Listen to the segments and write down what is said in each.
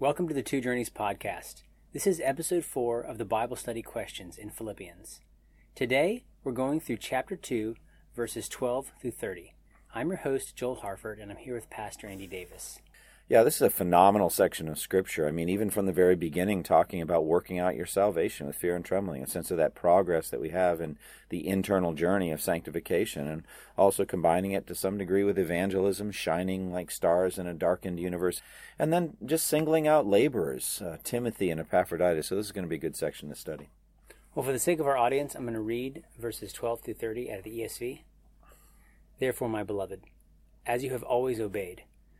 Welcome to the Two Journeys podcast. This is episode 4 of the Bible study questions in Philippians. Today, we're going through chapter 2, verses 12 through 30. I'm your host, Joel Harford, and I'm here with Pastor Andy Davis. Yeah, this is a phenomenal section of Scripture. I mean, even from the very beginning, talking about working out your salvation with fear and trembling, a sense of that progress that we have in the internal journey of sanctification, and also combining it to some degree with evangelism, shining like stars in a darkened universe, and then just singling out laborers, uh, Timothy and Epaphroditus. So, this is going to be a good section to study. Well, for the sake of our audience, I'm going to read verses 12 through 30 out of the ESV. Therefore, my beloved, as you have always obeyed,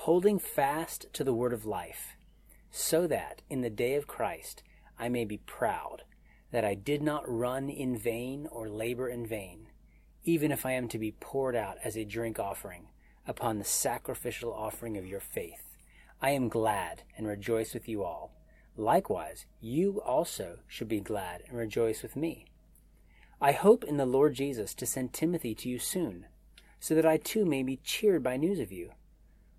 holding fast to the word of life, so that in the day of Christ I may be proud that I did not run in vain or labor in vain, even if I am to be poured out as a drink offering upon the sacrificial offering of your faith. I am glad and rejoice with you all. Likewise, you also should be glad and rejoice with me. I hope in the Lord Jesus to send Timothy to you soon, so that I too may be cheered by news of you.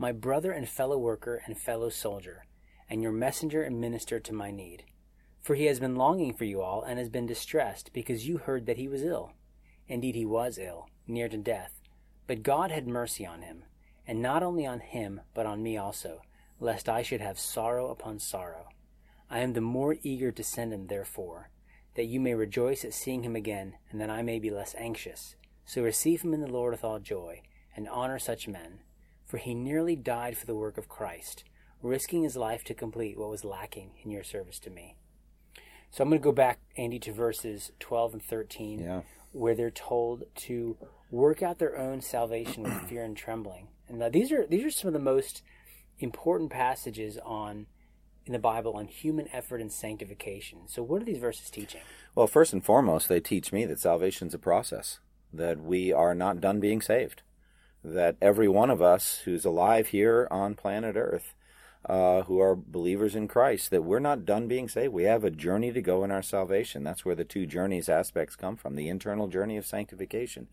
my brother and fellow worker and fellow soldier, and your messenger and minister to my need. For he has been longing for you all, and has been distressed, because you heard that he was ill. Indeed, he was ill, near to death. But God had mercy on him, and not only on him, but on me also, lest I should have sorrow upon sorrow. I am the more eager to send him, therefore, that you may rejoice at seeing him again, and that I may be less anxious. So receive him in the Lord with all joy, and honor such men for he nearly died for the work of Christ, risking his life to complete what was lacking in your service to me. So I'm going to go back, Andy, to verses 12 and 13, yeah. where they're told to work out their own salvation with fear and trembling. And these are these are some of the most important passages on in the Bible on human effort and sanctification. So, what are these verses teaching? Well, first and foremost, they teach me that salvation is a process, that we are not done being saved that every one of us who's alive here on planet Earth, uh, who are believers in Christ, that we're not done being saved. We have a journey to go in our salvation. That's where the two journeys aspects come from the internal journey of sanctification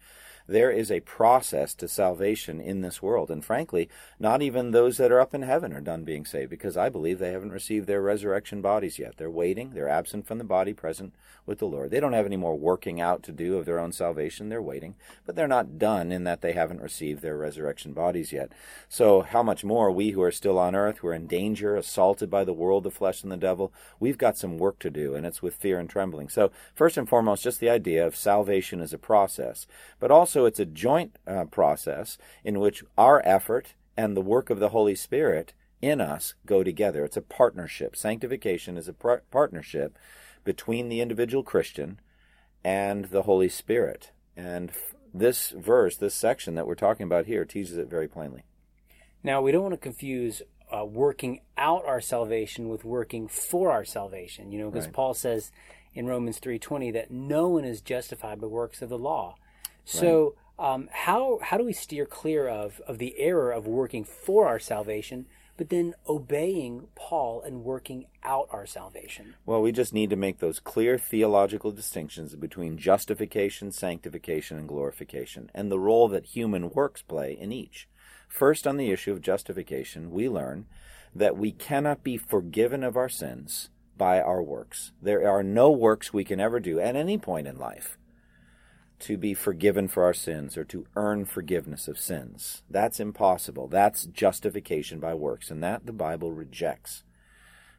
there is a process to salvation in this world. And frankly, not even those that are up in heaven are done being saved because I believe they haven't received their resurrection bodies yet. They're waiting, they're absent from the body, present with the Lord. They don't have any more working out to do of their own salvation. They're waiting, but they're not done in that they haven't received their resurrection bodies yet. So, how much more we who are still on earth, who are in danger, assaulted by the world, the flesh, and the devil, we've got some work to do, and it's with fear and trembling. So, first and foremost, just the idea of salvation is a process, but also also it's a joint uh, process in which our effort and the work of the Holy Spirit in us go together. It's a partnership. Sanctification is a par- partnership between the individual Christian and the Holy Spirit. And f- this verse, this section that we're talking about here, teaches it very plainly. Now, we don't want to confuse uh, working out our salvation with working for our salvation. You know, because right. Paul says in Romans 3:20 that no one is justified by works of the law. So, right. um, how how do we steer clear of of the error of working for our salvation, but then obeying Paul and working out our salvation? Well, we just need to make those clear theological distinctions between justification, sanctification, and glorification, and the role that human works play in each. First, on the issue of justification, we learn that we cannot be forgiven of our sins by our works. There are no works we can ever do at any point in life to be forgiven for our sins or to earn forgiveness of sins. That's impossible. That's justification by works, and that the Bible rejects.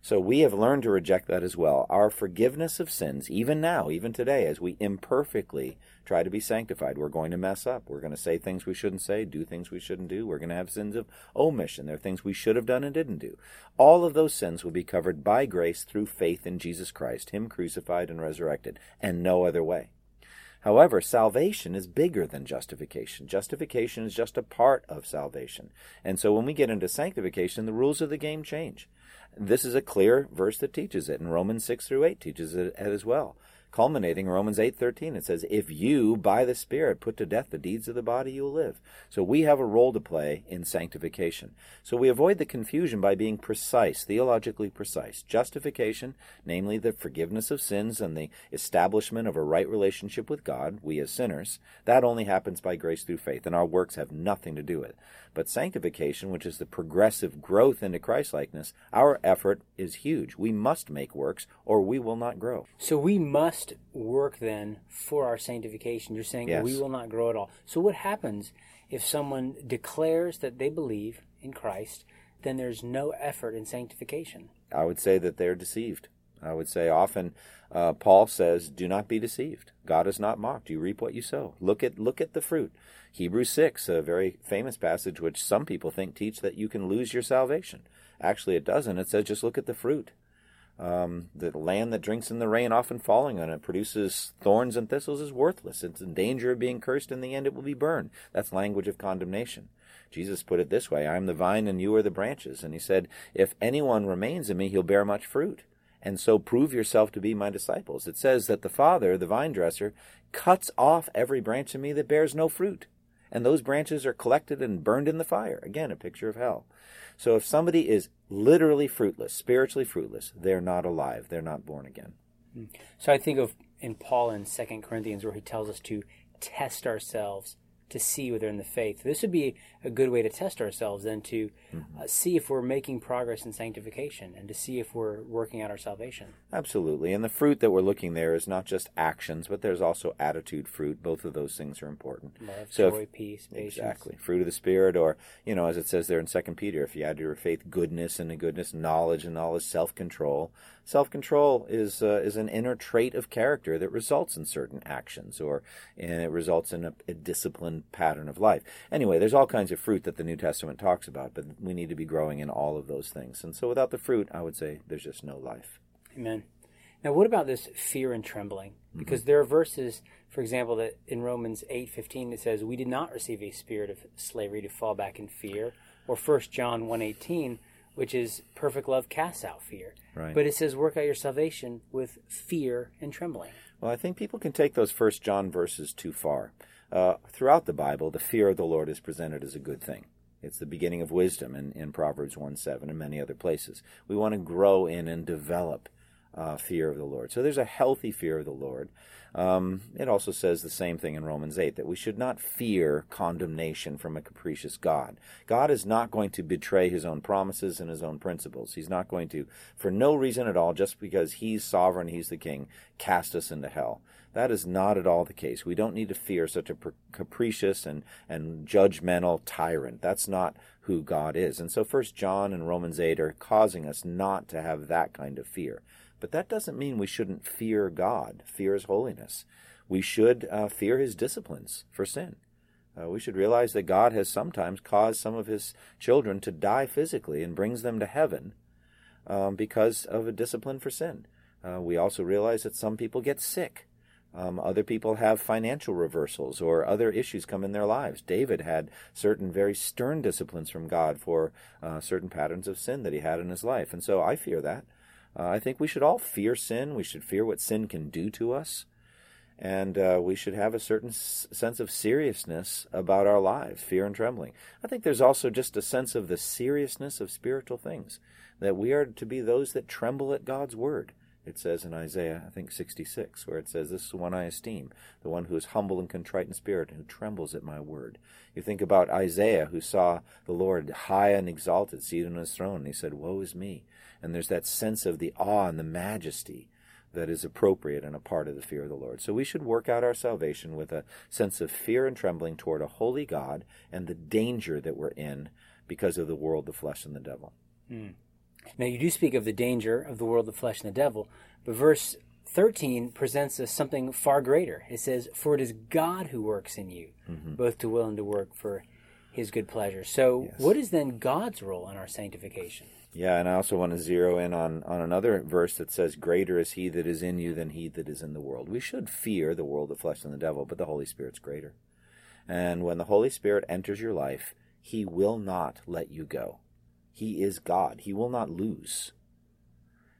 So we have learned to reject that as well. Our forgiveness of sins, even now, even today, as we imperfectly try to be sanctified, we're going to mess up. We're going to say things we shouldn't say, do things we shouldn't do. We're going to have sins of omission. There are things we should have done and didn't do. All of those sins will be covered by grace through faith in Jesus Christ, Him crucified and resurrected, and no other way. However, salvation is bigger than justification. Justification is just a part of salvation. And so when we get into sanctification, the rules of the game change. This is a clear verse that teaches it, and Romans 6 through 8 teaches it as well. Culminating Romans 8:13 it says if you by the spirit put to death the deeds of the body you will live. So we have a role to play in sanctification. So we avoid the confusion by being precise, theologically precise. Justification, namely the forgiveness of sins and the establishment of a right relationship with God, we as sinners, that only happens by grace through faith and our works have nothing to do with it. But sanctification, which is the progressive growth into Christlikeness, our effort is huge. We must make works or we will not grow. So we must work then for our sanctification. You're saying Yes. we will not grow at all. So what happens if someone declares that they believe in Christ, then there's no effort in sanctification? I would say that they're deceived. I would say often uh, Paul says, "Do not be deceived. God is not mocked. You reap what you sow. Look at look at the fruit." Hebrews six, a very famous passage, which some people think teach that you can lose your salvation. Actually, it doesn't. It says just look at the fruit. Um, the land that drinks in the rain, often falling on it, produces thorns and thistles, is worthless. It's in danger of being cursed. In the end, it will be burned. That's language of condemnation. Jesus put it this way I am the vine and you are the branches. And he said, If anyone remains in me, he'll bear much fruit. And so prove yourself to be my disciples. It says that the Father, the vine dresser, cuts off every branch in me that bears no fruit. And those branches are collected and burned in the fire. Again, a picture of hell. So if somebody is literally fruitless, spiritually fruitless, they're not alive. They're not born again. Hmm. So I think of in Paul in Second Corinthians where he tells us to test ourselves to see whether in the faith. This would be a good way to test ourselves then to uh, see if we're making progress in sanctification and to see if we're working out our salvation. Absolutely. And the fruit that we're looking there is not just actions, but there's also attitude fruit. Both of those things are important. Love, So if- joy, peace, patience. Exactly. Fruit of the Spirit, or, you know, as it says there in Second Peter, if you add to your faith goodness, and to goodness knowledge, and all knowledge self control. Self control is uh, is an inner trait of character that results in certain actions, or and it results in a, a disciplined pattern of life. Anyway, there's all kinds of fruit that the New Testament talks about, but we need to be growing in all of those things. And so without the fruit, I would say there's just no life. Amen. Now, what about this fear and trembling? Mm-hmm. Because there are verses, for example, that in Romans eight fifteen it says, "We did not receive a spirit of slavery to fall back in fear," or First John one eighteen, which is perfect love casts out fear. Right. But it says, "Work out your salvation with fear and trembling." Well, I think people can take those First John verses too far. Uh, throughout the Bible, the fear of the Lord is presented as a good thing. It's the beginning of wisdom in, in Proverbs 1 7 and many other places. We want to grow in and develop uh, fear of the Lord. So there's a healthy fear of the Lord. Um, it also says the same thing in Romans 8 that we should not fear condemnation from a capricious God. God is not going to betray his own promises and his own principles. He's not going to, for no reason at all, just because he's sovereign, he's the king, cast us into hell. That is not at all the case. We don't need to fear such a pr- capricious and, and judgmental tyrant. That's not who God is. And so First John and Romans 8 are causing us not to have that kind of fear. But that doesn't mean we shouldn't fear God, fear His holiness. We should uh, fear His disciplines for sin. Uh, we should realize that God has sometimes caused some of His children to die physically and brings them to heaven um, because of a discipline for sin. Uh, we also realize that some people get sick. Um, other people have financial reversals or other issues come in their lives. David had certain very stern disciplines from God for uh, certain patterns of sin that he had in his life. And so I fear that. Uh, I think we should all fear sin. We should fear what sin can do to us. And uh, we should have a certain s- sense of seriousness about our lives, fear and trembling. I think there's also just a sense of the seriousness of spiritual things, that we are to be those that tremble at God's word. It says in Isaiah, I think 66, where it says, This is the one I esteem, the one who is humble and contrite in spirit, and who trembles at my word. You think about Isaiah, who saw the Lord high and exalted, seated on his throne, and he said, Woe is me. And there's that sense of the awe and the majesty that is appropriate and a part of the fear of the Lord. So we should work out our salvation with a sense of fear and trembling toward a holy God and the danger that we're in because of the world, the flesh, and the devil. Hmm. Now, you do speak of the danger of the world, the flesh, and the devil, but verse 13 presents us something far greater. It says, For it is God who works in you, mm-hmm. both to will and to work for his good pleasure. So, yes. what is then God's role in our sanctification? Yeah, and I also want to zero in on, on another verse that says, Greater is he that is in you than he that is in the world. We should fear the world, the flesh, and the devil, but the Holy Spirit's greater. And when the Holy Spirit enters your life, he will not let you go. He is God. He will not lose.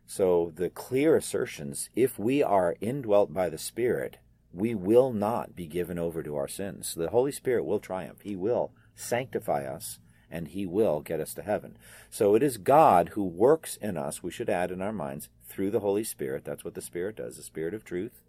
So the clear assertions, if we are indwelt by the Spirit, we will not be given over to our sins. The Holy Spirit will triumph. He will sanctify us and he will get us to heaven. So it is God who works in us, we should add in our minds, through the Holy Spirit. That's what the Spirit does, the Spirit of truth,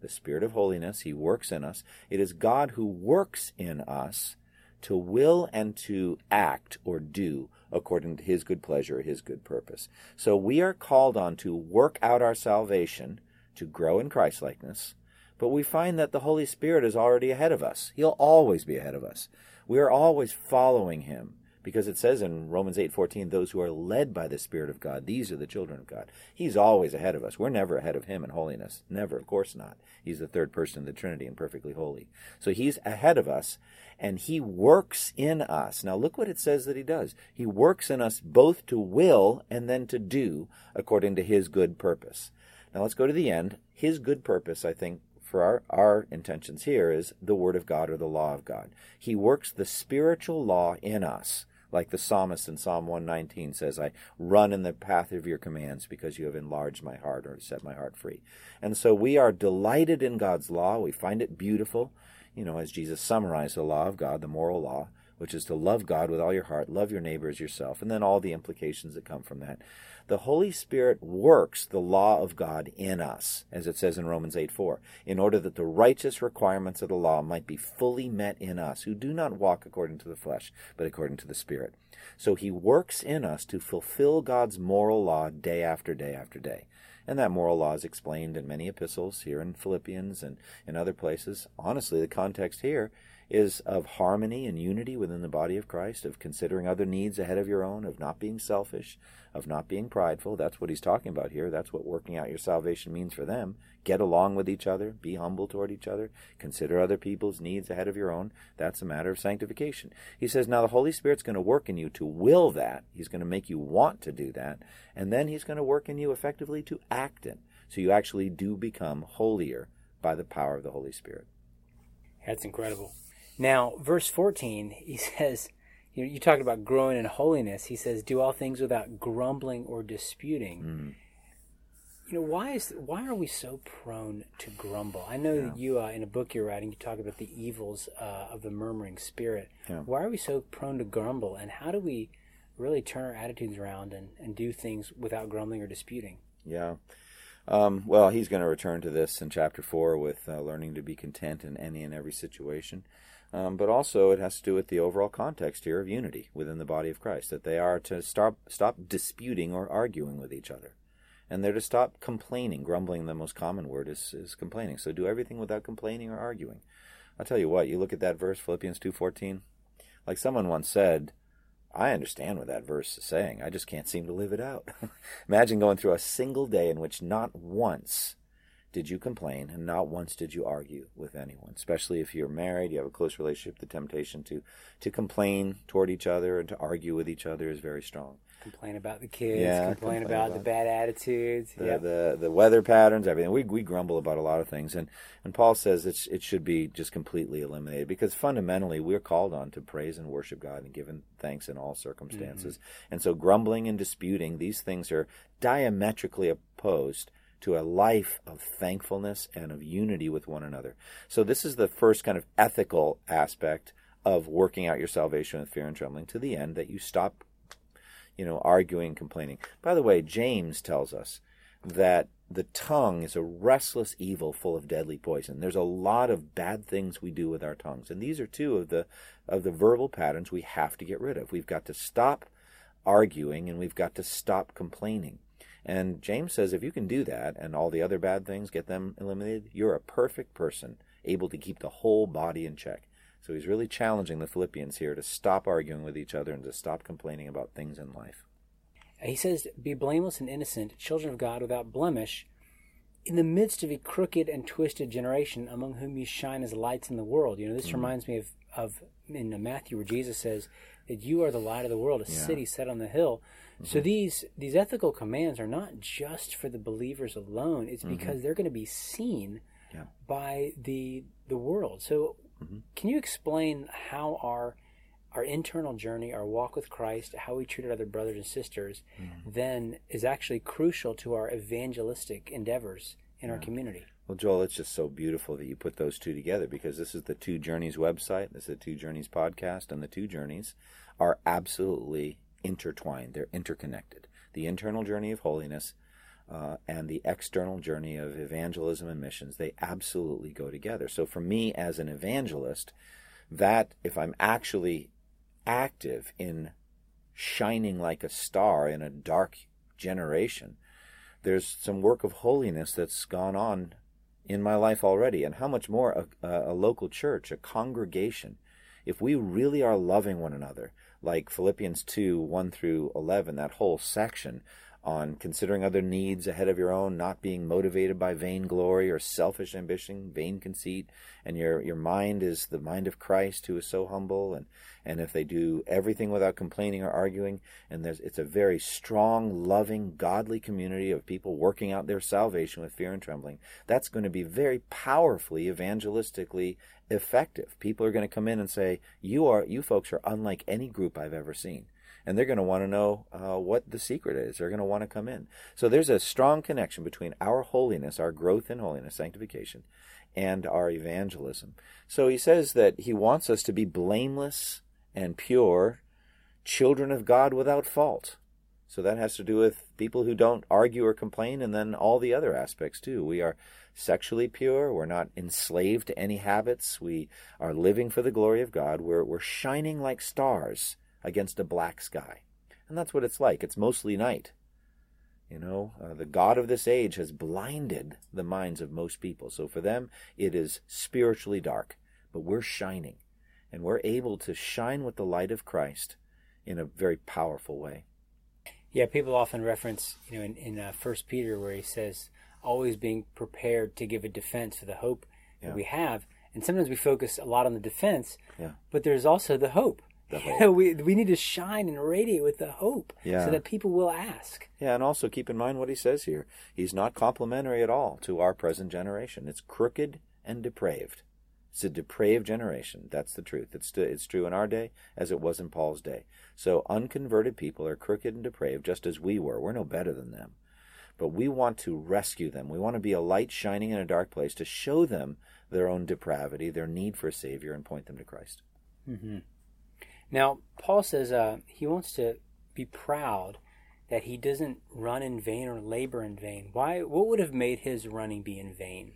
the Spirit of holiness. He works in us. It is God who works in us to will and to act or do according to his good pleasure, his good purpose. So we are called on to work out our salvation, to grow in Christlikeness, but we find that the Holy Spirit is already ahead of us. He'll always be ahead of us. We are always following him because it says in Romans 8:14 those who are led by the spirit of God these are the children of God. He's always ahead of us. We're never ahead of him in holiness. Never, of course not. He's the third person of the Trinity and perfectly holy. So he's ahead of us and he works in us. Now look what it says that he does. He works in us both to will and then to do according to his good purpose. Now let's go to the end. His good purpose, I think, for our, our intentions here is the Word of God or the law of God. He works the spiritual law in us like the psalmist in Psalm 119 says, I run in the path of your commands because you have enlarged my heart or set my heart free. And so we are delighted in God's law. We find it beautiful, you know, as Jesus summarized the law of God, the moral law, which is to love God with all your heart, love your neighbor as yourself, and then all the implications that come from that the Holy Spirit works the law of God in us, as it says in Romans 8 4, in order that the righteous requirements of the law might be fully met in us, who do not walk according to the flesh, but according to the Spirit. So he works in us to fulfill God's moral law day after day after day. And that moral law is explained in many epistles here in Philippians and in other places. Honestly, the context here is of harmony and unity within the body of Christ, of considering other needs ahead of your own, of not being selfish, of not being prideful. That's what he's talking about here. That's what working out your salvation means for them. Get along with each other, be humble toward each other, consider other people's needs ahead of your own. That's a matter of sanctification. He says, now the Holy Spirit's going to work in you to will that. He's going to make you want to do that. And then he's going to work in you effectively to act it. So you actually do become holier by the power of the Holy Spirit. That's incredible. Now, verse 14, he says, you, know, you talked about growing in holiness. He says, "Do all things without grumbling or disputing." mm You know why is why are we so prone to grumble? I know yeah. that you, uh, in a book you're writing, you talk about the evils uh, of the murmuring spirit. Yeah. Why are we so prone to grumble, and how do we really turn our attitudes around and, and do things without grumbling or disputing? Yeah. Um, well, he's going to return to this in chapter four with uh, learning to be content in any and every situation. Um, but also it has to do with the overall context here of unity within the body of Christ, that they are to stop stop disputing or arguing with each other. And they're to stop complaining. Grumbling, the most common word, is, is complaining. So do everything without complaining or arguing. I'll tell you what, you look at that verse, Philippians 2.14, like someone once said, I understand what that verse is saying. I just can't seem to live it out. Imagine going through a single day in which not once did you complain, and not once did you argue with anyone. Especially if you're married, you have a close relationship. The temptation to to complain toward each other and to argue with each other is very strong. Complain about the kids. Yeah, complain, complain about, about, the bad attitudes. The, yep. the the weather patterns, everything. We we grumble about a lot of things, and and Paul says it it should be just completely eliminated because fundamentally we're called on to praise and worship God and give Him thanks in all circumstances. Mm-hmm. And so grumbling and disputing these things are diametrically opposed to a life of thankfulness and of unity with one another. So, this is the first kind of ethical aspect of working out your salvation with fear and trembling to the end that you stop, you know, arguing, complaining. By the way, James tells us that the tongue is a restless evil full of deadly poison. There's a lot of bad things we do with our tongues, and these are two of the of the verbal patterns we have to get rid of. We've got to stop arguing and we've got to stop complaining. And James says if you can do that and all the other bad things, get them eliminated, you're a perfect person, able to keep the whole body in check. So he's really challenging the Philippians here to stop arguing with each other and to stop complaining about things in life. He says, Be blameless and innocent, children of God without blemish, in the midst of a crooked and twisted generation among whom you shine as lights in the world. You know, this mm-hmm. reminds me of, of in Matthew where Jesus says that you are the light of the world, a yeah. city set on the hill. Mm-hmm. So these these ethical commands are not just for the believers alone. It's mm-hmm. because they're going to be seen yeah. by the the world. So mm-hmm. can you explain how our our internal journey, our walk with Christ, how we treat other brothers and sisters, mm-hmm. then is actually crucial to our evangelistic endeavors in yeah. our community. Well, Joel, it's just so beautiful that you put those two together because this is the Two Journeys website, this is the Two Journeys podcast, and the Two Journeys are absolutely intertwined. They're interconnected. The internal journey of holiness uh, and the external journey of evangelism and missions, they absolutely go together. So for me as an evangelist, that if I'm actually active in shining like a star in a dark generation, there's some work of holiness that's gone on in my life already. And how much more a, a, local church, a congregation, if we really are loving one another, like Philippians 2 1 through 11, that whole section on considering other needs ahead of your own, not being motivated by vainglory or selfish ambition, vain conceit, and your your mind is the mind of Christ who is so humble and and if they do everything without complaining or arguing, and it's a very strong, loving, godly community of people working out their salvation with fear and trembling, that's going to be very powerfully evangelistically effective. People are going to come in and say, "You are you folks are unlike any group I've ever seen." and they're going to want to know uh, what the secret is. They're going to want to come in. So there's a strong connection between our holiness, our growth in holiness, sanctification, and our evangelism. So he says that he wants us to be blameless and pure, children of God without fault. So that has to do with people who don't argue or complain, and then all the other aspects too. We are sexually pure. We're not enslaved to any habits. We are living for the glory of God. We're, we're shining like stars against a black sky. And that's what it's like. It's mostly night. You know, uh, the God of this age has blinded the minds of most people. So for them, it is spiritually dark. But we're shining. And we're able to shine with the light of Christ in a very powerful way. Yeah, people often reference, you know, in, in uh, First Peter where he says, always being prepared to give a defense for the hope yeah. that we have. And sometimes we focus a lot on the defense, yeah. but there's also the hope the hope. we we need to shine and radiate with the hope, yeah. so that people will ask. Yeah, and also keep in mind what he says here. He's not complimentary at all to our present generation. It's crooked and depraved. It's a depraved generation. That's the truth. It's it's true in our day as it was in Paul's day. So unconverted people are crooked and depraved, just as we were. We're no better than them. But we want to rescue them. We want to be a light shining in a dark place to show them their own depravity, their need for a Savior, and point them to Christ. Mm-hmm. Now, Paul says uh, he wants to be proud that he doesn't run in vain or labor in vain. Why? What would have made his running be in vain?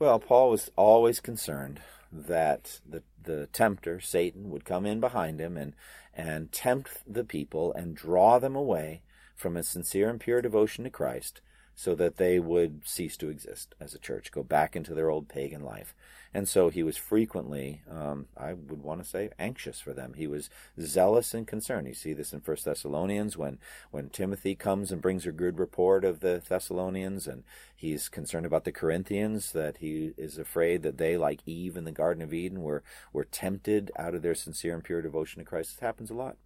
Well, Paul was always concerned that the the tempter Satan would come in behind him and and tempt the people and draw them away from a sincere and pure devotion to Christ so that they would cease to exist as a church, go back into their old pagan life. And so he was frequently, um, I would want to say, anxious for them. He was zealous and concerned. You see this in First Thessalonians when, when Timothy comes and brings a good report of the Thessalonians, and he's concerned about the Corinthians, that he is afraid that they, like Eve in the Garden of Eden, were, were tempted out of their sincere and pure devotion to Christ. This happens a lot.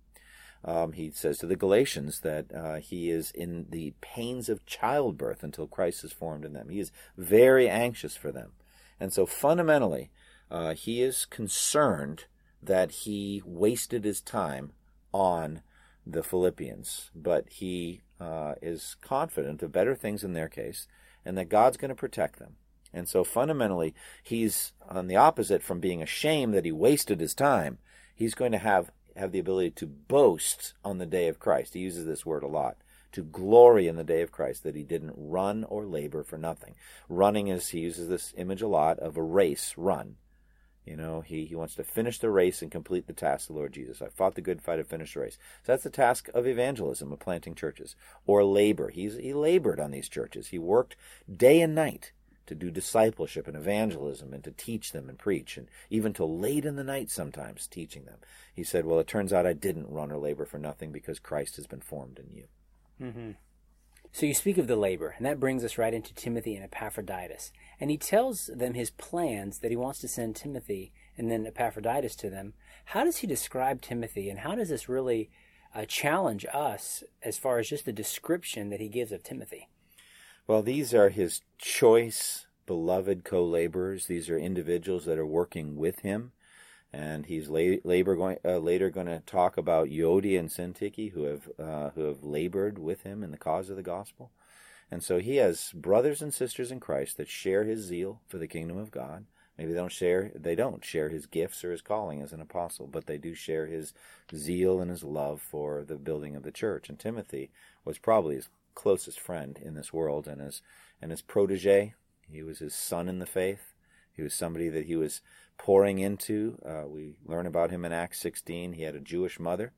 Um, he says to the Galatians that uh, he is in the pains of childbirth until Christ is formed in them. He is very anxious for them. And so fundamentally, uh, he is concerned that he wasted his time on the Philippians, but he uh, is confident of better things in their case and that God's going to protect them. And so fundamentally, he's on the opposite from being ashamed that he wasted his time. He's going to have, have the ability to boast on the day of Christ. He uses this word a lot to glory in the day of Christ, that he didn't run or labor for nothing. Running is, he uses this image a lot of a race run. You know, he, he wants to finish the race and complete the task of the Lord Jesus. I fought the good fight and finished the race. So that's the task of evangelism, of planting churches. Or labor. He's, he labored on these churches. He worked day and night to do discipleship and evangelism and to teach them and preach, and even till late in the night sometimes teaching them. He said, Well, it turns out I didn't run or labor for nothing because Christ has been formed in you. Mm-hmm. So you speak of the labor, and that brings us right into Timothy and Epaphroditus. And he tells them his plans that he wants to send Timothy and then Epaphroditus to them. How does he describe Timothy, and how does this really uh, challenge us as far as just the description that he gives of Timothy? Well, these are his choice, beloved co laborers. These are individuals that are working with him and he's la- labor going uh, later going to talk about Euodia and Syntyche who have uh, who have labored with him in the cause of the gospel. And so he has brothers and sisters in Christ that share his zeal for the kingdom of God. Maybe they don't share they don't share his gifts or his calling as an apostle, but they do share his zeal and his love for the building of the church. And Timothy was probably his closest friend in this world and his and his protege. He was his son in the faith. He was somebody that he was pouring into. Uh, we learn about him in Acts 16. He had a Jewish mother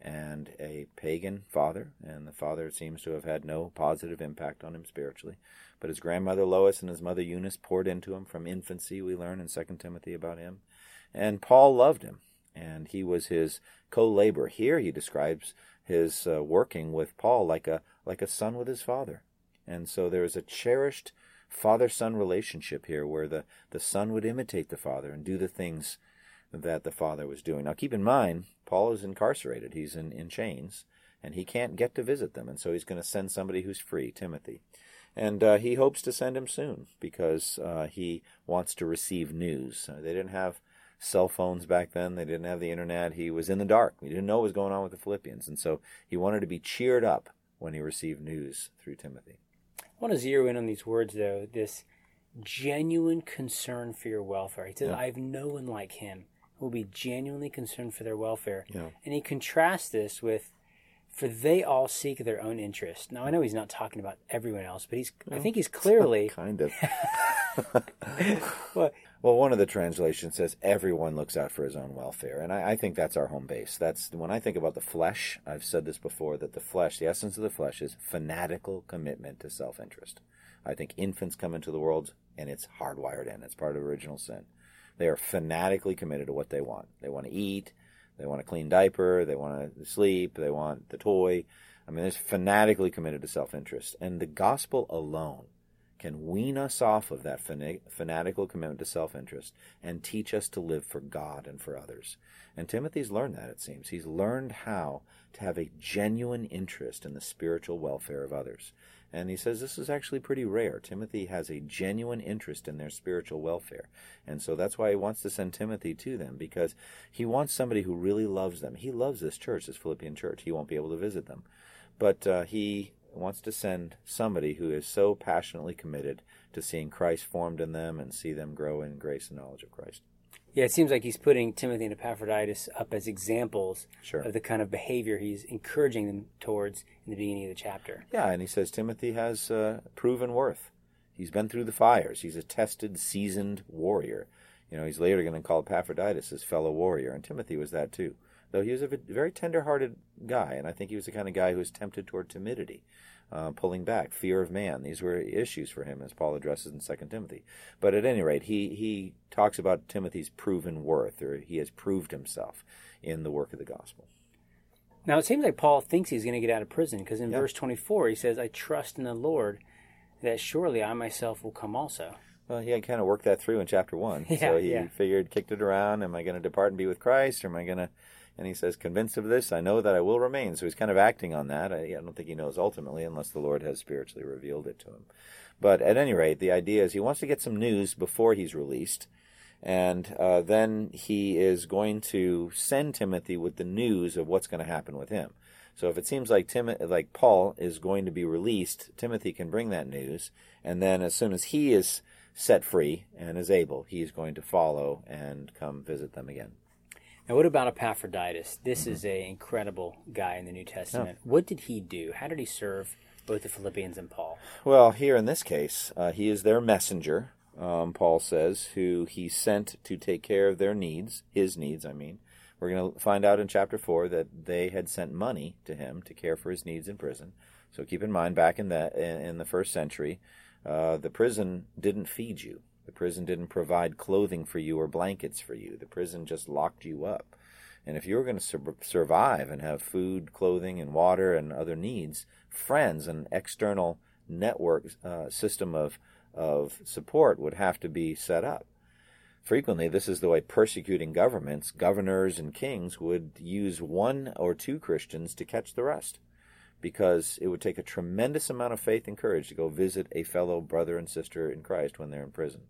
and a pagan father, and the father seems to have had no positive impact on him spiritually. But his grandmother Lois and his mother Eunice poured into him from infancy, we learn in 2 Timothy about him. And Paul loved him, and he was his co laborer. Here he describes his uh, working with Paul like a, like a son with his father. And so there is a cherished father son relationship here where the, the son would imitate the father and do the things that the father was doing. Now, keep in mind, Paul is incarcerated, he's in, in chains, and he can't get to visit them, and so he's going to send somebody who's free, Timothy. And uh, he hopes to send him soon because uh, he wants to receive news. Uh, they didn't have cell phones back then. They didn't have the internet. He was in the dark. He didn't know what was going on with the Philippians. And so he wanted to be cheered up when he received news through Timothy. I want to zero in on these words, though. This genuine concern for your welfare. He says, yeah. I have no one like him who will be genuinely concerned for their welfare. Yeah. And he contrasts this with, for they all seek their own interest. Now, I know he's not talking about everyone else, but he's, well, I think he's clearly. kind of. well, well, one of the translations says everyone looks out for his own welfare, and I, I, think that's our home base. That's when I think about the flesh. I've said this before that the flesh, the essence of the flesh, is fanatical commitment to self-interest. I think infants come into the world and it's hardwired in. It's part of original sin. They are fanatically committed to what they want. They want to eat. They want a clean diaper. They want to sleep. They want the toy. I mean, they're fanatically committed to self-interest, and the gospel alone can wean us off of that fanatical commitment to self interest and teach us to live for God and for others. And Timothy's learned that, it seems. He's learned how to have a genuine interest in the spiritual welfare of others. And he says this is actually pretty rare. Timothy has a genuine interest in their spiritual welfare. And so that's why he wants to send Timothy to them, because he wants somebody who really loves them. He loves this church, this Philippian church. He won't be able to visit them. But uh, he wants to send somebody who is so passionately committed to seeing Christ formed in them and see them grow in grace and knowledge of Christ. Yeah, it seems like he's putting Timothy and Epaphroditus up as examples sure. of the kind of behavior he's encouraging them towards in the beginning of the chapter. Yeah, and he says Timothy has uh, proven worth. He's been through the fires. He's a tested, seasoned warrior. You know, he's later going to call Epaphroditus his fellow warrior, and Timothy was that too though he was a very tender-hearted guy, and I think he was the kind of guy who was tempted toward timidity, uh, pulling back, fear of man. These were issues for him, as Paul addresses in Second Timothy. But at any rate, he he talks about Timothy's proven worth, or he has proved himself in the work of the gospel. Now it seems like Paul thinks he's going to get out of prison because in yeah. verse 24 he says, "I trust in the Lord that surely I myself will come also." Well, he had kind of worked that through in chapter one. Yeah, so he yeah. figured, kicked it around. Am I going to depart and be with Christ, or am I going to and he says, Convinced of this, I know that I will remain. So he's kind of acting on that. I, I don't think he knows ultimately, unless the Lord has spiritually revealed it to him. But at any rate, the idea is he wants to get some news before he's released. And uh, then he is going to send Timothy with the news of what's going to happen with him. So if it seems like Tim, like Paul is going to be released, Timothy can bring that news, and then as soon as he is set free and is able, he is going to follow and come visit them again. Now, what about Epaphroditus? This mm-hmm. is an incredible guy in the New Testament. Yeah. What did he do? How did he serve both the Philippians and Paul? Well, here in this case, uh, he is their messenger, um, Paul says, who he sent to take care of their needs, his needs, I mean. We're going to find out in chapter 4 that they had sent money to him to care for his needs in prison. So keep in mind, back in the, in the first century, uh, the prison didn't feed you. The prison didn't provide clothing for you or blankets for you. The prison just locked you up. And if you're going to sur- survive and have food, clothing, and water and other needs, friends and external network uh, system of of support would have to be set up. Frequently, this is the way persecuting governments, governors, and kings would use one or two Christians to catch the rest, because it would take a tremendous amount of faith and courage to go visit a fellow brother and sister in Christ when they're in prison.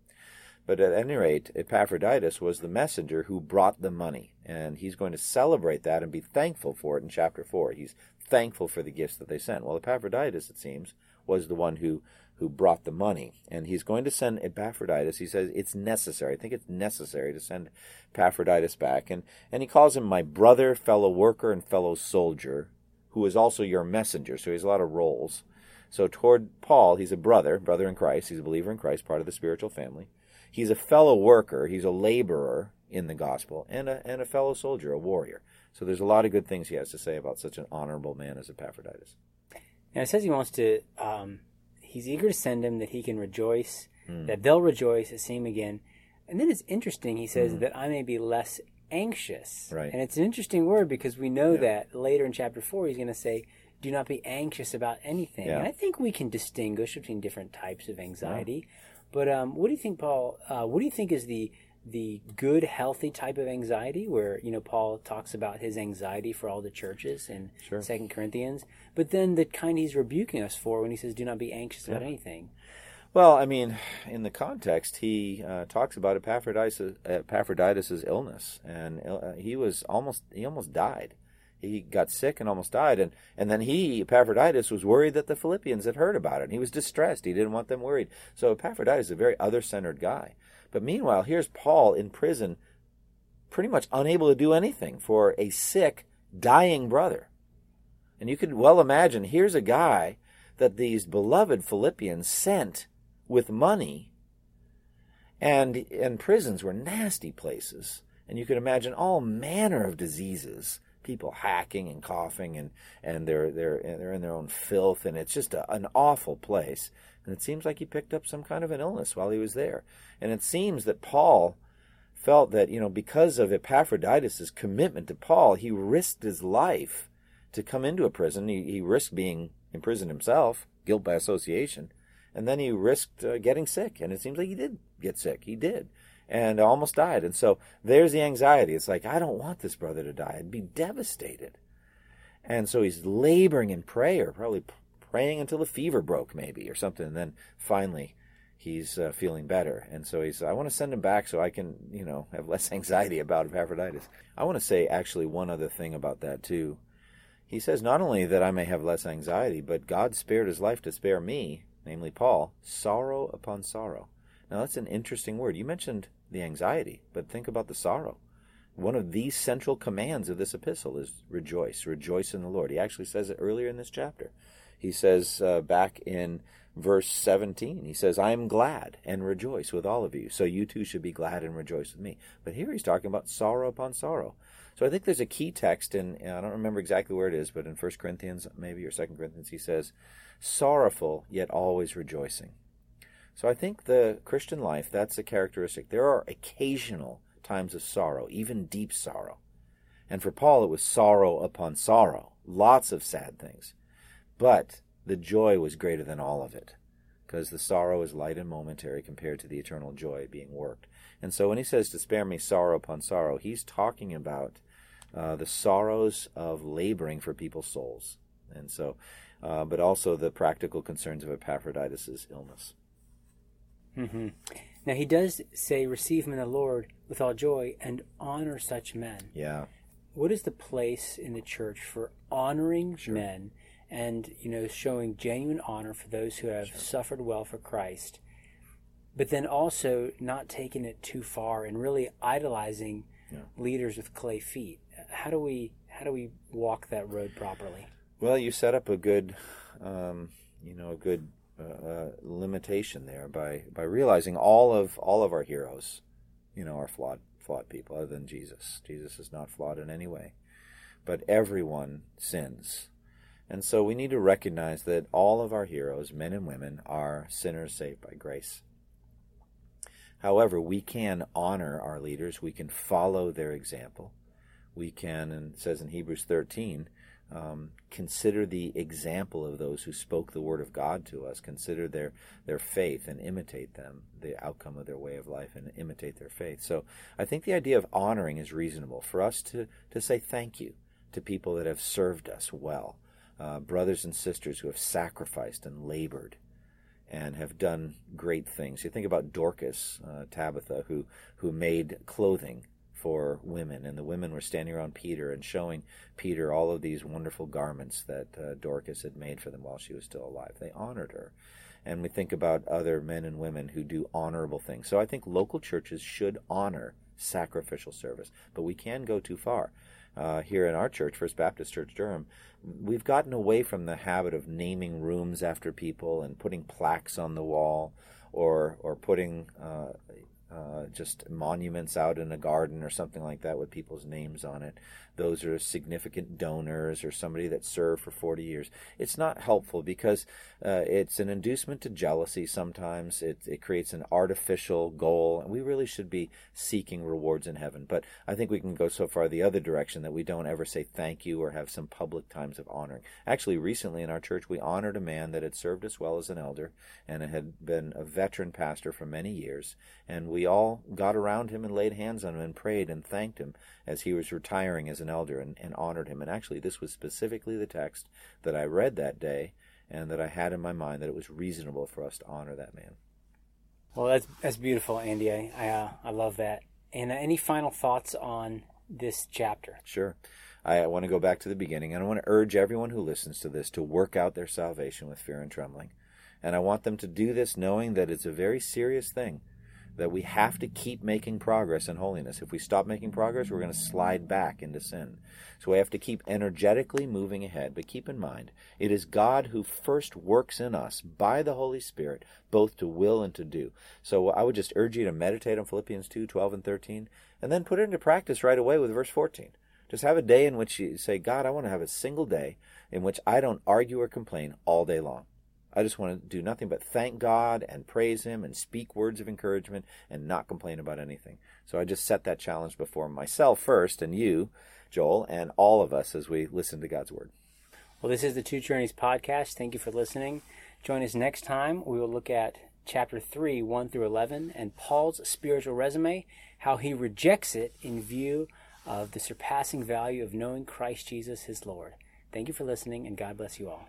But at any rate, Epaphroditus was the messenger who brought the money, and he's going to celebrate that and be thankful for it in chapter 4. He's thankful for the gifts that they sent. Well, Epaphroditus, it seems, was the one who who brought the money. And he's going to send Epaphroditus. He says it's necessary. I think it's necessary to send Epaphroditus back. And, and he calls him my brother, fellow worker, and fellow soldier, who is also your messenger. So he has a lot of roles. So toward Paul, he's a brother, brother in Christ. He's a believer in Christ, part of the spiritual family. He's a fellow worker. He's a laborer in the gospel, and a, and a fellow soldier, a warrior. So there's a lot of good things he has to say about such an honorable man as Epaphroditus. Now it says he wants to um, he's eager to send him that he can rejoice, mm. that they'll rejoice at seeing him again. And then it's interesting, he says, mm. that I may be less anxious. Right. And it's an interesting word because we know yeah. that later in chapter 4 he's going to say, do not be anxious about anything. Yeah. And I think we can distinguish between different types of anxiety. Yeah. But um, what do you think, Paul? Uh, what do you think is the the good, healthy type of anxiety, where you know Paul talks about his anxiety for all the churches in Second Corinthians, but then the kind he's rebuking us for when he says, "Do not be anxious about anything." Well, I mean, in the context, he uh, talks about Epaphroditus, Epaphroditus's illness, and uh, he was almost he almost died. He got sick and almost died, and and then he Epaphroditus was worried that the Philippians had heard about it. He was distressed. He didn't want them worried. So Epaphroditus is a very other centered guy. But meanwhile, here's Paul in prison, pretty much unable to do anything for a sick, dying brother. And you could well imagine here's a guy that these beloved Philippians sent with money, and, and prisons were nasty places. And you could imagine all manner of diseases people hacking and coughing and and they're they're they're in their own filth and it's just a, an awful place. And it seems like he picked up some kind of an illness while he was there. And it seems that Paul felt that you know because of Epaphroditus' commitment to Paul he risked his life to come into a prison. He, he risked being imprisoned himself guilt by association and then he risked uh, getting sick. And it seems like he did get sick. He did and almost died. And so there's the anxiety. It's like, I don't want this brother to die. I'd be devastated. And so he's laboring in prayer, probably praying until the fever broke, maybe, or something. And then finally, he's uh, feeling better. And so he's, I want to send him back so I can, you know, have less anxiety about Epaphroditus. I want to say actually one other thing about that, too. He says, not only that I may have less anxiety, but God spared his life to spare me, namely Paul, sorrow upon sorrow. Now, that's an interesting word. You mentioned the anxiety, but think about the sorrow. One of the central commands of this epistle is rejoice, rejoice in the Lord. He actually says it earlier in this chapter. He says uh, back in verse 17, he says, I am glad and rejoice with all of you. So you too should be glad and rejoice with me. But here he's talking about sorrow upon sorrow. So I think there's a key text in, I don't remember exactly where it is, but in 1 Corinthians maybe or 2 Corinthians, he says, sorrowful yet always rejoicing. So I think the Christian life, that's a characteristic. There are occasional times of sorrow, even deep sorrow. And for Paul, it was sorrow upon sorrow, lots of sad things. But the joy was greater than all of it, because the sorrow is light and momentary compared to the eternal joy being worked. And so when he says to spare me sorrow upon sorrow, he's talking about uh, the sorrows of laboring for people's souls. And so, uh, but also the practical concerns of Epaphroditus' illness. Mm-hmm. Now he does say, "Receive him in the Lord with all joy and honor such men." Yeah. What is the place in the church for honoring sure. men and you know showing genuine honor for those who have sure. suffered well for Christ, but then also not taking it too far and really idolizing yeah. leaders with clay feet? How do we how do we walk that road properly? Well, you set up a good, um, you know, a good uh, limitation there by by realizing all of all of our heroes, you know, are flawed flawed people other than Jesus. Jesus is not flawed in any way, but everyone sins, and so we need to recognize that all of our heroes, men and women, are sinners saved by grace. However, we can honor our leaders. We can follow their example. We can, and it says in Hebrews 13, um, consider the example of those who spoke the word of God to us. Consider their their faith and imitate them, the outcome of their way of life, and imitate their faith. So I think the idea of honoring is reasonable for us to to say thank you to people that have served us well, uh, brothers and sisters who have sacrificed and labored and have done great things. You think about Dorcas, uh, Tabitha, who who made clothing for women, and the women were standing around Peter and showing Peter all of these wonderful garments that uh, Dorcas had made for them while she was still alive. They honored her. And we think about other men and women who do honorable things. So I think local churches should honor sacrificial service, but we can go too far. Uh, here in our church, First Baptist Church Durham, we've gotten away from the habit of naming rooms after people and putting plaques on the wall or or putting uh, uh, just monuments out in a garden or something like that with people's names on it. Those are significant donors or somebody that served for 40 years. It's not helpful because uh, it's an inducement to jealousy sometimes. It, it creates an artificial goal, and we really should be seeking rewards in heaven. But I think we can go so far the other direction that we don't ever say thank you or have some public times of honoring. Actually, recently in our church, we honored a man that had served us well as an elder and had been a veteran pastor for many years. And we all got around him and laid hands on him and prayed and thanked him as he was retiring as an elder and, and honored him. And actually, this was specifically the text that I read that day and that I had in my mind that it was reasonable for us to honor that man. Well, that's that's beautiful, Andy. I I, uh, I love that. And uh, any final thoughts on this chapter? Sure. I want to go back to the beginning, and I want to urge everyone who listens to this to work out their salvation with fear and trembling. And I want them to do this knowing that it's a very serious thing that we have to keep making progress in holiness. If we stop making progress, we're going to slide back into sin. So we have to keep energetically moving ahead. But keep in mind, it is God who first works in us by the Holy Spirit, both to will and to do. So I would just urge you to meditate on Philippians 2 12 and 13, and then put it into practice right away with verse 14. Just have a day in which you say, God, I want to have a single day in which I don't argue or complain all day long. I just want to do nothing but thank God and praise Him and speak words of encouragement and not complain about anything. So I just set that challenge before myself first and you, Joel, and all of us as we listen to God's Word. Well, this is the Two Journeys podcast. Thank you for listening. Join us next time. We will look at chapter 3, 1 through 11, and Paul's spiritual resume, how he rejects it in view of the surpassing value of knowing Christ Jesus, his Lord. Thank you for listening, and God bless you all.